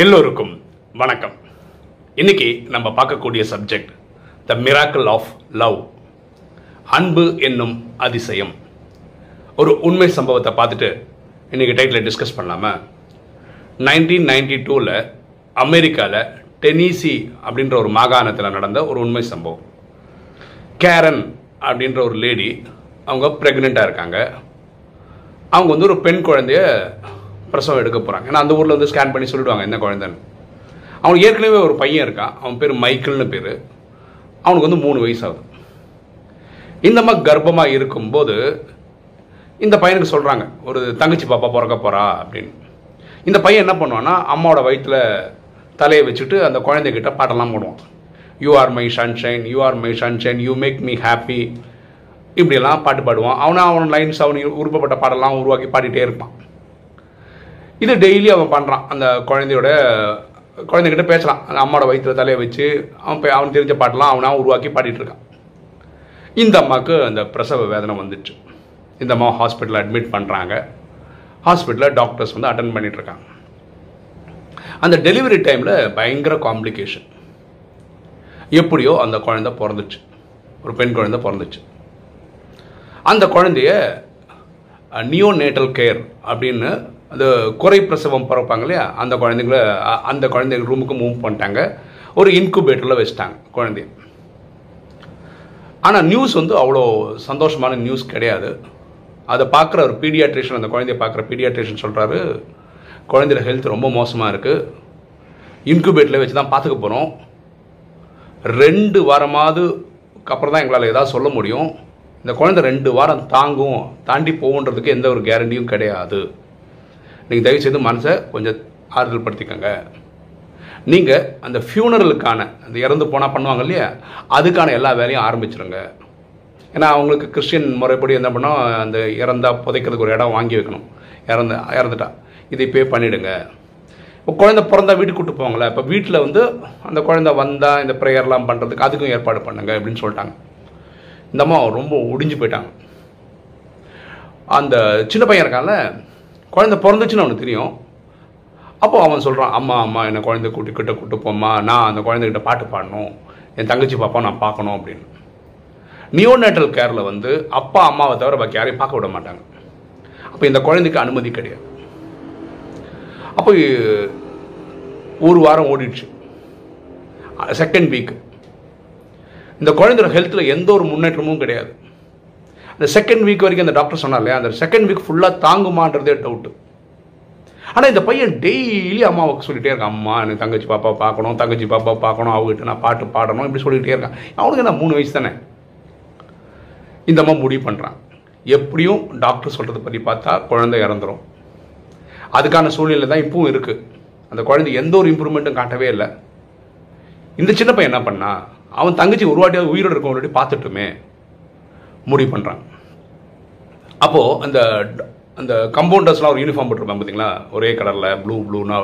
எல்லோருக்கும் வணக்கம். இன்னைக்கு நம்ம பார்க்கக்கூடிய subject the miracle of love அன்பு என்னும் அதிசயம். ஒரு உண்மை சம்பவத்தை பார்த்துட்டு இன்னைக்கு டைட்டில் டிஸ்கஸ் பண்ணலாமா? நைன்டீன் நைன்டி டூவில் அமெரிக்காவில் டெனிசி அப்படின்ற ஒரு மாகாணத்தில் நடந்த ஒரு உண்மை சம்பவம். கேரன் அப்படின்ற ஒரு லேடி அவங்க ப்ரெக்னெண்ட்டாக இருக்காங்க. அவங்க வந்து ஒரு பெண் குழந்தைய பிரசவம் எடுக்க போகிறாங்க ஏன்னா அந்த ஊரில் வந்து ஸ்கேன் பண்ணி சொல்லிடுவாங்க என்ன குழந்தைன்னு. அவனுக்கு ஏற்கனவே ஒரு பையன் இருக்கான். அவன் பேர் மைக்கிள்னு பேர். அவனுக்கு வந்து மூணு வயசு ஆகுது இந்த மாதிரி கர்ப்பமாக இருக்கும்போது இந்த பையனுக்கு சொல்கிறாங்க ஒரு தங்கச்சி பாப்பா பிறக்க போகிறா அப்படின்னு. இந்த பையன் என்ன பண்ணுவான்னா அம்மாவோட வயிற்றில் தலையை வச்சுட்டு அந்த குழந்தைகிட்ட பாட்டெல்லாம் போடுவான். You are my sunshine you are my sunshine you make me happy இப்படியெல்லாம் பாட்டு பாடுவான். அவனை அவன் லைன்ஸ் அவன் உருப்பப்பட்ட பாடெல்லாம் உருவாக்கி பாடிட்டே இருப்பான். இது டெய்லி அவன் பண்ணுறான் அந்த குழந்தையோட குழந்தைகிட்ட பேசலாம். அந்த அம்மாவோட வயிற்றுல தலையை வச்சு அவன் போய் அவன் தெரிஞ்ச பாட்டெல்லாம் அவனாக உருவாக்கி பாடிட்டு இருக்கான். இந்த அம்மாவுக்கு அந்த பிரசவ வேதனை வந்துச்சு. இந்த அம்மா ஹாஸ்பிட்டலில் அட்மிட் பண்ணுறாங்க ஹாஸ்பிட்டலில் டாக்டர்ஸ் வந்து அட்டன் பண்ணிட்டு அந்த டெலிவரி டைமில் பயங்கர காம்ப்ளிகேஷன் எப்படியோ அந்த குழந்த பிறந்துச்சு. ஒரு பெண் குழந்த பிறந்துச்சு. அந்த குழந்தைய நியோ நேட்டல் கேர் அப்படின்னு அந்த குறை பிரசவம் பிறப்பாங்க இல்லையா? அந்த குழந்தைங்கள அந்த குழந்தைங்க ரூமுக்கு மூவ் பண்ணிட்டாங்க. ஒரு இன்குபேட்டரில் வச்சுட்டாங்க குழந்தைய. ஆனால் நியூஸ் வந்து அவ்வளோ சந்தோஷமான நியூஸ் கிடையாது. அதை பார்க்குற ஒரு பீடியாட்ரிஷன் அந்த குழந்தைய பார்க்குற பீடியாட்ரிஷன் சொல்கிறாரு குழந்தையோட ஹெல்த் ரொம்ப மோசமாக இருக்குது இன்குபேட்டரில் வச்சு தான் பார்த்துக்க போகிறோம் ரெண்டு வாரமாவது அப்புறம் தான் எங்களால் ஏதாவது சொல்ல முடியும். இந்த குழந்தை ரெண்டு வாரம் தாங்கும் தாண்டி போகுன்றதுக்கு எந்த ஒரு கேரண்டியும் கிடையாது. நீங்கள் தயவுசெய்து மனசை கொஞ்சம் ஆறுதல் படுத்திக்கோங்க நீங்கள் அந்த ஃபியூனரலுக்கான அந்த இறந்து போனால் பண்ணுவாங்க இல்லையா? அதுக்கான எல்லா வேலையும் ஆரம்பிச்சிருங்க. ஏன்னா அவங்களுக்கு கிறிஸ்டின் முறைப்படி என்ன பண்ணோம் அந்த இறந்தா புதைக்கிறதுக்கு ஒரு இடம் வாங்கி வைக்கணும். இறந்து இறந்துட்டா. இதை இப்போயே பண்ணிவிடுங்க இப்போ குழந்த பிறந்தா வீட்டுக்கு கூட்டு போவாங்களே இப்போ வீட்டில் வந்து அந்த குழந்த வந்தால் இந்த ப்ரேயர்லாம் பண்ணுறதுக்கு அதுக்கும் ஏற்பாடு பண்ணுங்க அப்படின்னு சொல்லிட்டாங்க. இந்த அம்மா ரொம்ப ஒடிஞ்சு போயிட்டாங்க. அந்த சின்ன பையன் இருக்கான்ல குழந்தை பிறந்துச்சுன்னு அவனுக்கு தெரியும். அப்போ அவன் சொல்கிறான் அம்மா அம்மா என்னை குழந்தை கூட்டி கிட்ட கூட்டு போம்மா. நான் அந்த குழந்தைகிட்ட பாட்டு பாடணும். என் தங்கச்சி பாப்பா நான் பார்க்கணும் அப்படின்னு. நியோநேட்டல் கேரில் வந்து அப்பா அம்மாவை தவிர பாக்கி யாரையும் பார்க்க விட மாட்டாங்க. அப்போ இந்த குழந்தைக்கு அனுமதி கிடையாது. அப்போ ஒரு வாரம் ஓடிடுச்சு. செகண்ட் வீக் இந்த குழந்தையோட ஹெல்த்தில் எந்த ஒரு முன்னேற்றமும் கிடையாது. அந்த செகண்ட் வீக் வரைக்கும் அந்த டாக்டர் சொன்னார் இல்லையா? அந்த செகண்ட் வீக் ஃபுல்லாக தாங்குமான்றதே டவுட்டு ஆனால் இந்த பையன் டெய்லி அம்மாவுக்கு சொல்லிகிட்டே இருக்கான் அம்மா எனக்கு தங்கச்சி பாப்பா பார்க்கணும் தங்கச்சி பாப்பா பார்க்கணும் அவங்ககிட்ட நான் பாட்டு பாடணும் இப்படி சொல்லிகிட்டே இருக்கான். அவனுக்கு நான் மூணு வயசு தானே? இந்த அம்மா முடிவு பண்ணுறான் எப்படியும் டாக்டர் சொல்கிறத பற்றி பார்த்தா குழந்தை இறந்துரும். அதுக்கான சூழ்நிலை தான் இப்பவும் இருக்குது அந்த குழந்தை எந்த ஒரு இம்ப்ரூவ்மெண்ட்டும் காட்டவே இல்லை. இந்த சின்ன பையன் என்ன பண்ணா அவன் தங்கச்சி ஒரு வாட்டியாவது உயிரோடு இருக்கவங்க பார்த்துட்டுமே முடிவு பண்ணுறான் அப்போது அந்த அந்த கம்பவுண்டர்ஸ்லாம் ஒரு யூனிஃபார்ம் போட்டிருப்பாங்க பார்த்தீங்களா ஒரே கலரில் ப்ளூ ப்ளூனா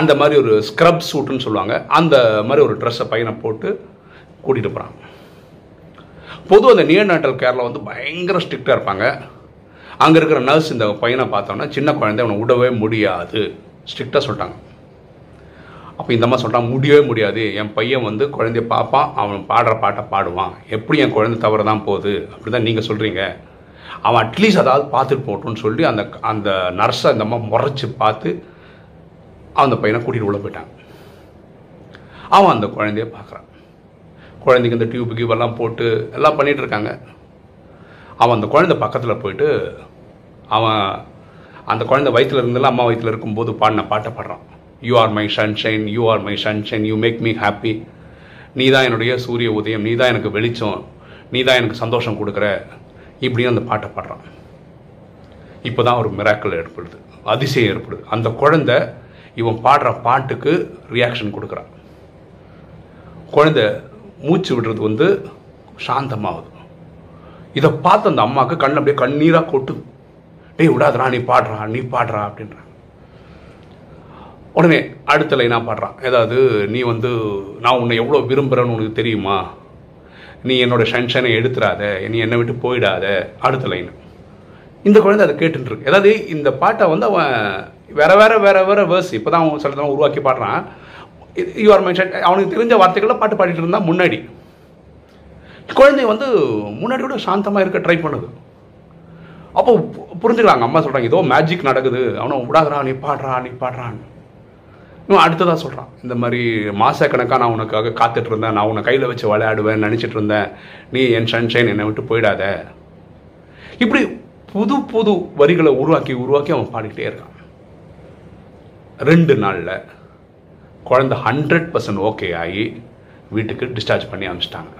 அந்த மாதிரி ஒரு ஸ்க்ரப் சூட்டுன்னு சொல்லுவாங்க. அந்த மாதிரி ஒரு ட்ரெஸ்ஸை பையனை போட்டு கூட்டிகிட்டு போகிறாங்க பொதுவாக அந்த நியர் கேரளா கேரில் வந்து பயங்கர ஸ்ட்ரிக்டாக இருப்பாங்க. அங்கே இருக்கிற நர்ஸ் இந்த பையனை பார்த்தோன்னா சின்ன குழந்தை அவனை விடவே முடியாது. ஸ்ட்ரிக்டாக சொல்லிட்டாங்க. அப்போ இந்த மாதிரி சொல்கிறான் முடியவே முடியாது. என் பையன் வந்து குழந்தைய பார்ப்பான் அவன் பாடுற பாட்டை பாடுவான். எப்படி என் குழந்தை தவறு தான் போகுது? அப்படி தான் நீங்கள் சொல்கிறீங்க அவன் அட்லீஸ்ட் அதாவது பார்த்துட்டு போட்டோன்னு சொல்லி அந்த அந்த நர்ஸை அந்த அம்மா முறைச்சி பார்த்து அந்த பையனை கூட்டிகிட்டு உள்ள போயிட்டாங்க அவன் அந்த குழந்தைய பார்க்குறான். குழந்தைக்கு இந்த டியூப் கியூப் எல்லாம் போட்டு எல்லாம் பண்ணிகிட்டு இருக்காங்க. அவன் அந்த குழந்தை பக்கத்தில் போயிட்டு அவன் அந்த குழந்தை வயித்துல இருந்தெல்லாம் அம்மா வயித்துல இருக்கும்போது பாடின பாட்டை பாடுறான். You are my sunshine you are my sunshine you make me happy நீ தான் என்னுடைய சூரிய உதயம் நீ தான் எனக்கு வெளிச்சம் நீ தான் எனக்கு சந்தோஷம் கொடுக்குற. இப்படின்னு அந்த பாட்டை பாடுறான். இப்போ தான் ஒரு மிராக்கல் ஏற்படுது அதிசயம் ஏற்படுது. அந்த குழந்தை இவன் பாடுற பாட்டுக்கு ரியாக்ஷன் கொடுக்குறான். குழந்தை மூச்சு விடுறது வந்து சாந்தமாகுது. இதை பார்த்து அந்த அம்மாவுக்கு கண் அப்படியே கண்ணீராக கொட்டுது. டேய் விடாதடா நீ பாடுறா நீ பாடுறா அப்படின்றான் உடனே அடுத்த லைனாக பாடுறான். ஏதாவது நீ வந்து நான் உன்னை எவ்வளோ விரும்புகிறேன்னு உனக்கு தெரியுமா? நீ என்னோட ஷன்ஷனை எடுத்துடாத நீ என்னை விட்டு போயிடாத. அடுத்த லைன் இந்த குழந்தை அதை கேட்டுருக்கு ஏதாவது அதாவது இந்த பாட்டை வந்து அவன் வேற வேற வேற வேற வேர்ஸ் இப்போ தான் அவன் சில உருவாக்கி பாடுறான். யூஆர் மென்ஷன் அவனுக்கு தெரிஞ்ச வார்த்தைகளை பாட்டு பாடிட்டு இருந்தால் முன்னாடி. குழந்தை வந்து முன்னாடி கூட சாந்தமாக இருக்க ட்ரை பண்ணுது. அப்போ பு- அம்மா சொல்கிறாங்க ஏதோ மேஜிக் நடக்குது. அவனை விடாதடா நீ பாடுறா நீ பாடுறான்னு. இவன் அடுத்ததாக சொல்கிறான் இந்த மாதிரி மாசக்கணக்காக நான் உனக்காக காத்துட்டு இருந்தேன் நான் உன்னை கையில் வச்சு விளையாடுவேன் நினச்சிட்டு இருந்தேன் நீ என் சன்ஷைன் என்னை விட்டு போயிடாத. இப்படி புது புது வரிகளை உருவாக்கி உருவாக்கி அவன் பாடிக்கிட்டே இருக்கான். ரெண்டு நாளில் குழந்தை ஹண்ட்ரட் பர்சன்ட் ஓகே ஆகி வீட்டுக்கு டிஸ்சார்ஜ் பண்ணி அனுப்பிச்சிட்டாங்க.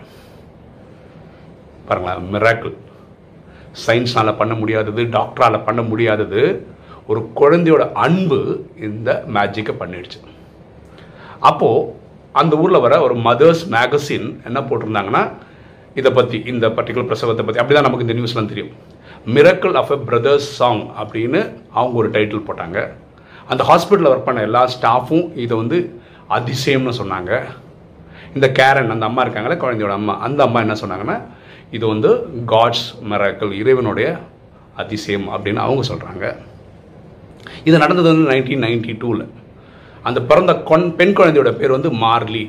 பாருங்களேன் மிராக்கிள் சயின்ஸ்னால் பண்ண முடியாதது டாக்டரால் பண்ண முடியாதது ஒரு குழந்தையோட அன்பு இந்த மேஜிக்கை பண்ணிடுச்சு. அப்போது அந்த ஊரில் வர ஒரு மதர்ஸ் மேகசின் என்ன போட்டிருந்தாங்கன்னா இதை பற்றி இந்த பர்டிகுலர் பிரசவத்தை பற்றி அப்படி தான் நமக்கு இந்த நியூஸ்லாம் தெரியும். Miracle of a brothers song அப்படின்னு அவங்க ஒரு டைட்டில் போட்டாங்க. அந்த ஹாஸ்பிட்டலில் ஒர்க் பண்ண எல்லா ஸ்டாஃபும் இதை வந்து அதிசயம்னு சொன்னாங்க. இந்த கேரன் அந்த அம்மா இருக்காங்களே குழந்தையோட அம்மா அந்த அம்மா என்ன சொன்னாங்கன்னா இது வந்து காட்ஸ் மிராக்கிள் இறைவனுடைய அதிசயம் அப்படின்னு அவங்க சொல்கிறாங்க இது நடந்தது வந்து நைன்டீன் நைன்டி டூவில் அந்த பிறந்த கொன் பெண் குழந்தையோட பேர் வந்து மார்லி.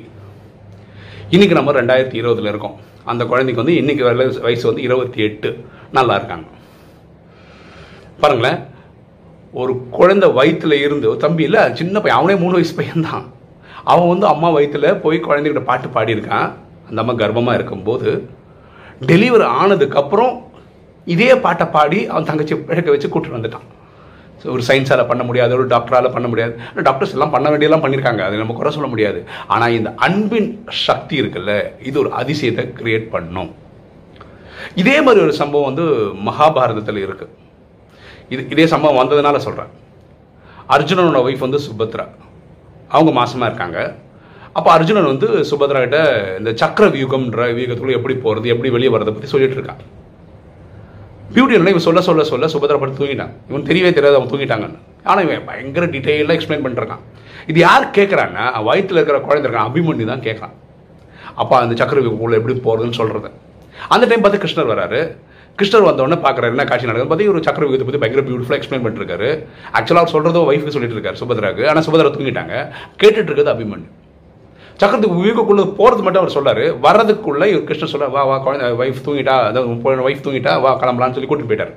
இன்னைக்கு நம்ம ரெண்டாயிரத்தி இருபதுல இருக்கோம். அந்த குழந்தைக்கு வந்து இன்னைக்கு வயசு வயசு வந்து இருபத்தி எட்டு. நல்லா இருக்காங்க. பாருங்களேன். ஒரு குழந்தை வயிற்றில் இருந்து தம்பி இல்லை சின்ன பையன் அவனே மூணு வயசு பையன் தான் அவன் வந்து அம்மா வயிற்றில் போய் குழந்தைகிட்ட பாட்டு பாடியிருக்கான். அந்த அம்மா கர்ப்பமாக இருக்கும்போது டெலிவரி ஆனதுக்கப்புறம் இதே பாட்டை பாடி அவன் தங்கச்சி பிழைக்க வச்சு கூப்பிட்டு வந்துட்டான். ஒரு சயின்ஸால் பண்ண முடியாது ஒரு டாக்டரால் பண்ண முடியாது. டாக்டர்ஸ் எல்லாம் பண்ண வேண்டியெல்லாம் பண்ணியிருக்காங்க அது நம்ம குறை சொல்ல முடியாது. ஆனால் இந்த அன்பின் சக்தி இருக்குல்ல இது ஒரு அதிசயத்தை கிரியேட் பண்ணும். இதே மாதிரி ஒரு சம்பவம் வந்து மகாபாரதத்தில் இருக்கு. இது இதே சம்பவம் வந்ததுனால சொல்கிறேன் அர்ஜுனனோட ஒய்ஃப் வந்து சுபத்ரா. அவங்க மாசமா இருக்காங்க. அப்போ அர்ஜுனன் வந்து சுபத்ரா கிட்ட இந்த சக்கர வியூகம்ன்ற வியூகத்துக்குள்ளே எப்படி போகிறது எப்படி வெளியே வரதை பற்றி சொல்லிட்டு இருக்கான். பியூட்டியெல்லாம் இவன் சொல்ல சொல்ல சொல்ல சுபத்ரா படுத்து தூங்கிட்டான் இவன் தெரியவே தெரியாது அவன் தூங்கிட்டாங்கன்னு. ஆனால் இவன் பயங்கர டீட்டெயிலாக எக்ஸ்பிளைன் பண்ணிருக்கான். இது யார் கேட்குறான்னா வயிற்றில் இருக்கிற குழந்தை இருக்கான் அபிமன்யு தான் கேட்குறான். அப்பா அந்த சக்கரவிக்குள்ள எப்படி போகிறதுன்னு சொல்கிறது அந்த டைம் பார்த்து கிருஷ்ணர் வராரு. கிருஷ்ணர் வந்தோடனே பார்க்குறாரு என்ன காட்சி நடக்குது பார்த்து ஒரு சக்கரவியூகத்தை பற்றி பயங்கர பியூட்டிஃபுல்லாக எக்ஸ்பிளைன் பண்ணிருக்காரு. ஆக்சுவலாக அவர் சொல்கிறதோ ஒய்ஃபுக்கு சொல்லிட்டு இருக்காரு சுபத்ராக்கு ஆனால் சுபத்ரா தூங்கிட்டாங்க. கேட்டுட்டு இருக்கிறது அபிமன்யு. சக்கரத்துக்கு விவேகக்குள்ள போகிறது மட்டும் அவர் சொல்லாரு வர்றதுக்குள்ள இவர் கிருஷ்ணன் சொல்ல வா வா குழந்தை ஒய்ஃப் தூங்கிட்டா அதாவது ஒய்ஃப் தூங்கிட்டா வா கிளம்பலான்னு சொல்லி கூட்டிட்டு போயிட்டார்.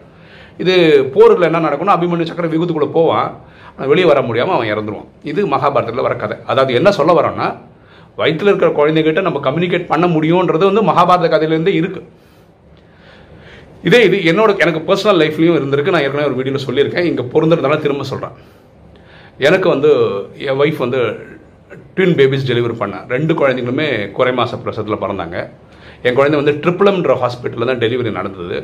இது போரில் என்ன நடக்கணும் அபிமன்யு சக்கர வியூகத்துக்குள்ள போவான். வெளியே வர முடியாமல் அவன் இறந்துருவான். இது மகாபாரதத்தில் வர கதை. அதாவது என்ன சொல்ல வரோம்னா வயிற்றுல இருக்கிற குழந்தைகிட்ட நம்ம கம்யூனிகேட் பண்ண முடியுன்றது வந்து மகாபாரத கதையிலேருந்தே இருக்கு. இதே இது என்னோட எனக்கு பர்சனல் லைஃப்லையும் இருந்திருக்கு. நான் ஏற்கனவே ஒரு வீடியோவில் சொல்லியிருக்கேன். இங்கே பொருந்துறதுனால திரும்ப சொல்கிறேன் எனக்கு வந்து என் ஒய்ஃப் வந்து ட்வின் பேபிஸ் டெலிவரி பண்ணேன் ரெண்டு குழந்தைங்களுமே குறை மாத பிரசவத்தில் பிறந்தாங்க. என் குழந்தை வந்து ட்ரிபிளம்ன்ற ஹாஸ்பிட்டலில் தான் டெலிவரி நடந்தது.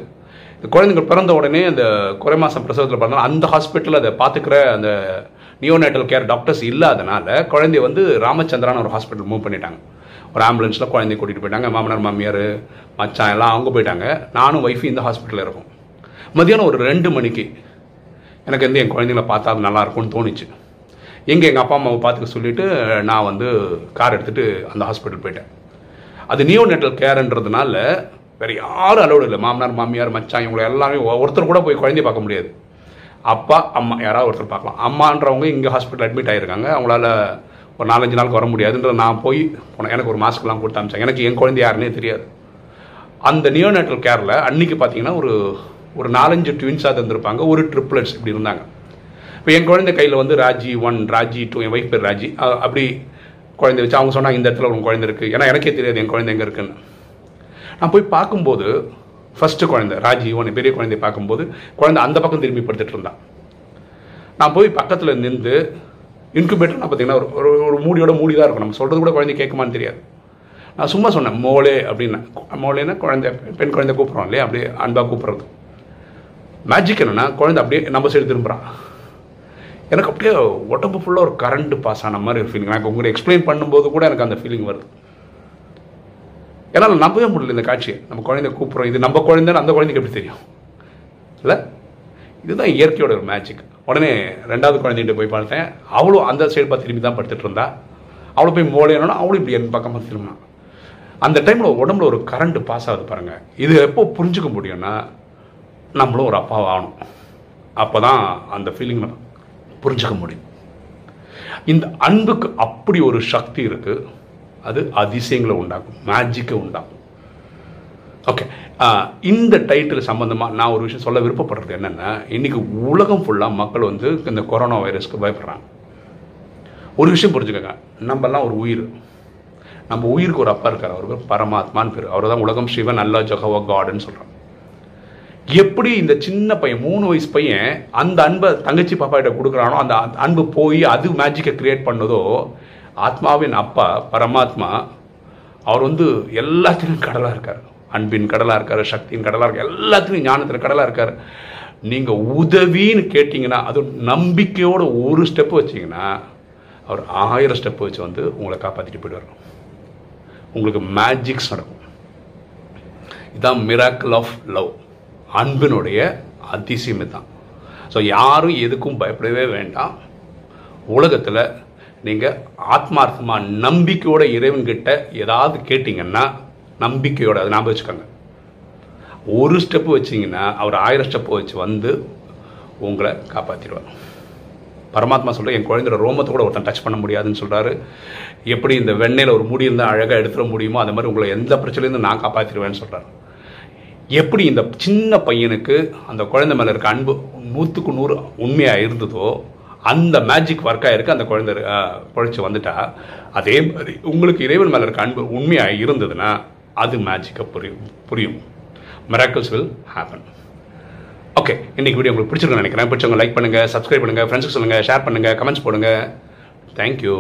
இந்த குழந்தைங்க பிறந்த உடனே அந்த குறை மாதம் பிரசவத்தில் பிறந்தாலும் அந்த ஹாஸ்பிட்டலில் அதை பார்த்துக்கிற அந்த நியோநேட்டல் கேர் டாக்டர்ஸ் இல்லாதனால குழந்தைய வந்து ராமச்சந்திரான்னு ஒரு ஹாஸ்பிட்டல் மூவ் பண்ணிட்டாங்க. ஒரு ஆம்புலன்ஸில் குழந்தைய கூட்டிகிட்டு போயிட்டாங்க. மாமனார் மாமியார் மச்சான் எல்லாம் அவங்க போயிட்டாங்க. நானும் ஒய்ஃபு இந்த ஹாஸ்பிட்டலில் இருக்கோம். மதியானம் ஒரு ரெண்டு மணிக்கு எனக்கு வந்து என் குழந்தைங்கள பார்த்தா நல்லா இருக்கும்னு தோணுச்சு. எங்கே எங்கள் அப்பா அம்மாவை பார்த்துக்க சொல்லிட்டு நான் வந்து கார் எடுத்துகிட்டு அந்த ஹாஸ்பிட்டல் போயிட்டேன். அது நியோ நெட்டல் கேர்ன்றதுனால வேறு யாரும் அலோடு இல்லை. மாமனார் மாமியார் மச்சான் இவங்களை எல்லாமே ஒருத்தர் கூட போய் குழந்தைய பார்க்க முடியாது. அப்பா அம்மா யாராவது ஒருத்தர் பார்க்கலாம். அம்மான்றவங்க இங்கே ஹாஸ்பிட்டல் அட்மிட் ஆகிருக்காங்க அவங்களால ஒரு நாலஞ்சு நாளுக்கு வர முடியாதுன்றது நான் போய் போனேன் எனக்கு ஒரு மாஸ்க்லாம் கொடுத்து அமிச்சாங்க எனக்கு என் குழந்தை யாருன்னே தெரியாது. அந்த நியோநேட்டல் கேரில் அன்னைக்கு பார்த்தீங்கன்னா ஒரு ஒரு நாலஞ்சு ட்வின்ஸாக தந்திருப்பாங்க. ஒரு ட்ரிப்ளட்ஸ் இப்படி இருந்தாங்க. இப்போ என் குழந்தை கையில் வந்து ராஜி ஒன் ராஜி டூ என் ஒய்ஃப் பேர் ராஜி. அப்படி குழந்தை வச்சு அவங்க சொன்னாங்க இந்த இடத்துல உங்கள் குழந்தை இருக்குது ஏன்னா எனக்கே தெரியாது என் குழந்தை எங்கே இருக்குன்னு. நான் போய் பார்க்கும்போது ஃபஸ்ட்டு குழந்தை ராஜி ஒன் பெரிய குழந்தைய பார்க்கும்போது குழந்தை அந்த பக்கம் திரும்பி படுத்துட்டு இருந்தான் நான் போய் பக்கத்தில் நின்று இன்குபேட்டர்னா பார்த்தீங்கன்னா ஒரு ஒரு ஒரு மூடியோட மூடி தான் இருக்கும். நம்ம சொல்கிறது கூட குழந்தை கேட்குமான்னு தெரியாது. நான் சும்மா சொன்னேன் மோளே அப்படின்னா. மோளேன்னா குழந்தை பெண் குழந்தை கூப்பிட்றோம் இல்லையா? அப்படியே அன்பாக கூப்பிட்றது. மேஜிக் என்னன்னா குழந்தை அப்படியே நம்ம சைடு திரும்புகிறான் எனக்கு அப்படியே உடம்பு ஃபுல்லாக ஒரு கரண்ட் பாஸ் ஆன மாதிரி ஒரு ஃபீலிங் எனக்கு உங்களுக்கு எக்ஸ்பிளைன் பண்ணும்போது கூட எனக்கு அந்த ஃபீலிங் வருது. என்னால் நம்பவே முடியல இந்த காட்சியை. நம்ம குழந்தை கூப்பிட்றோம். இது நம்ம குழந்தைன்னு அந்த குழந்தைக்கு எப்படி தெரியும்? இல்லை? இதுதான் இயற்கையோட ஒரு மேஜிக் உடனே ரெண்டாவது குழந்தைகிட்ட போய் பார்த்தேன். அவளும் அந்த சைடு பார்த்து திரும்பி தான் படுத்துட்டு இருந்தா. அவளை போய் மோளையனா அவளும் இப்படி என் பக்கமாக திரும்பினான் அந்த டைமில் உடம்புல ஒரு கரண்ட் பாஸ் ஆகுது பாருங்கள் இது எப்போ புரிஞ்சுக்க முடியும்னா நம்மளும் ஒரு அப்பாவை ஆகணும். அப்போ தான் அந்த ஃபீலிங் புரிஞ்சுக்க முடியும். இந்த அன்புக்கு அப்படி ஒரு சக்தி இருக்கு அது அதிசயங்களை உண்டாக்கும் மேஜிக்கை உண்டாக்கும். ஓகே இந்த டைட்டில் சம்மந்தமாக நான் ஒரு விஷயம் சொல்ல விருப்பப்படுறது என்னென்னா இன்றைக்கி உலகம் ஃபுல்லாக மக்கள் வந்து இந்த கொரோனா வைரஸ்க்கு பயப்படுறாங்க. ஒரு விஷயம் புரிஞ்சுக்கோங்க நம்மலாம் ஒரு உயிர். நம்ம உயிருக்கு ஒரு அப்பா இருக்கார் அவர் பரமாத்மான்னு பேர். அவர் தான் உலகம் சிவன் அல்லா ஜஹவா காடுன்னு சொல்கிறான் எப்படி இந்த சின்ன பையன் மூணு வயசு பையன் அந்த அன்பை தங்கச்சி பாப்பா கிட்ட கொடுக்குறானோ அந்த அன்பு போய் அது மேஜிக்கை கிரியேட் பண்ணதோ ஆத்மாவின் அப்பா பரமாத்மா அவர் வந்து எல்லாத்திலும் கடலாக இருக்கார். அன்பின் கடலாக இருக்கார் சக்தியின் கடலாக இருக்கார் எல்லாத்துலையும் ஞானத்தில் கடலாக இருக்கார். நீங்கள் உதவின்னு கேட்டிங்கன்னா அது நம்பிக்கையோட ஒரு ஸ்டெப் வச்சிங்கன்னா அவர் ஆயிரம் ஸ்டெப் வச்சு வந்து உங்களை காப்பாற்றிட்டு போயிடுவார். உங்களுக்கு மேஜிக்ஸ் நடக்கும். இதுதான் மிராக்கிள் ஆஃப் லவ் அன்பினுடைய அதிசயமே தான் ஸோ யாரும் எதுக்கும் பயப்படவே வேண்டாம். உலகத்தில் நீங்கள் ஆத்மார்த்தமாக நம்பிக்கையோட இறைவன்கிட்ட ஏதாவது கேட்டிங்கன்னா நம்பிக்கையோட அதை ஞாபகம் வச்சுக்கோங்க. ஒரு ஸ்டெப்பு வச்சிங்கன்னா அவர் ஆயிரம் ஸ்டெப்பு வச்சு வந்து உங்களை காப்பாற்றிடுவார் பரமாத்மா சொல்கிற என் குழந்தையோட ரோமத்தை கூட ஒருத்தன் டச் பண்ண முடியாதுன்னு சொல்கிறாரு எப்படி இந்த வெண்ணெயில் ஒரு முடி இருந்தால் அழகாக எடுத்துட முடியுமோ அந்த மாதிரி உங்களை எந்த பிரச்சனையிலேருந்து நான் காப்பாற்றிடுவேன்னு சொல்கிறாரு எப்படி இந்த சின்ன பையனுக்கு அந்த குழந்தை மேலே இருக்க அன்பு நூற்றுக்கு நூறு உண்மையாக இருந்ததோ அந்த மேஜிக் ஒர்க் இருக்க அந்த குழந்தை குழைச்சி வந்துட்டா அதே மாதிரி உங்களுக்கு இறைவன் மேலே இருக்க அன்பு உண்மையாக இருந்ததுன்னா அது மேஜிக்காக புரியும் புரியும். மிராக்கிள்ஸ் வில் ஹேப்பன் ஓகே இன்றைக்கி வீடியோ உங்களுக்கு பிடிச்சிருக்குன்னு நினைக்கிறேன். பிடிச்சவங்க லைக் பண்ணுங்கள் சப்ஸ்கிரைப் பண்ணுங்கள் ஃப்ரெண்ட்ஸுக்கு சொல்லுங்கள் ஷேர் பண்ணுங்கள் கமெண்ட்ஸ் போடுங்க. தேங்க்யூ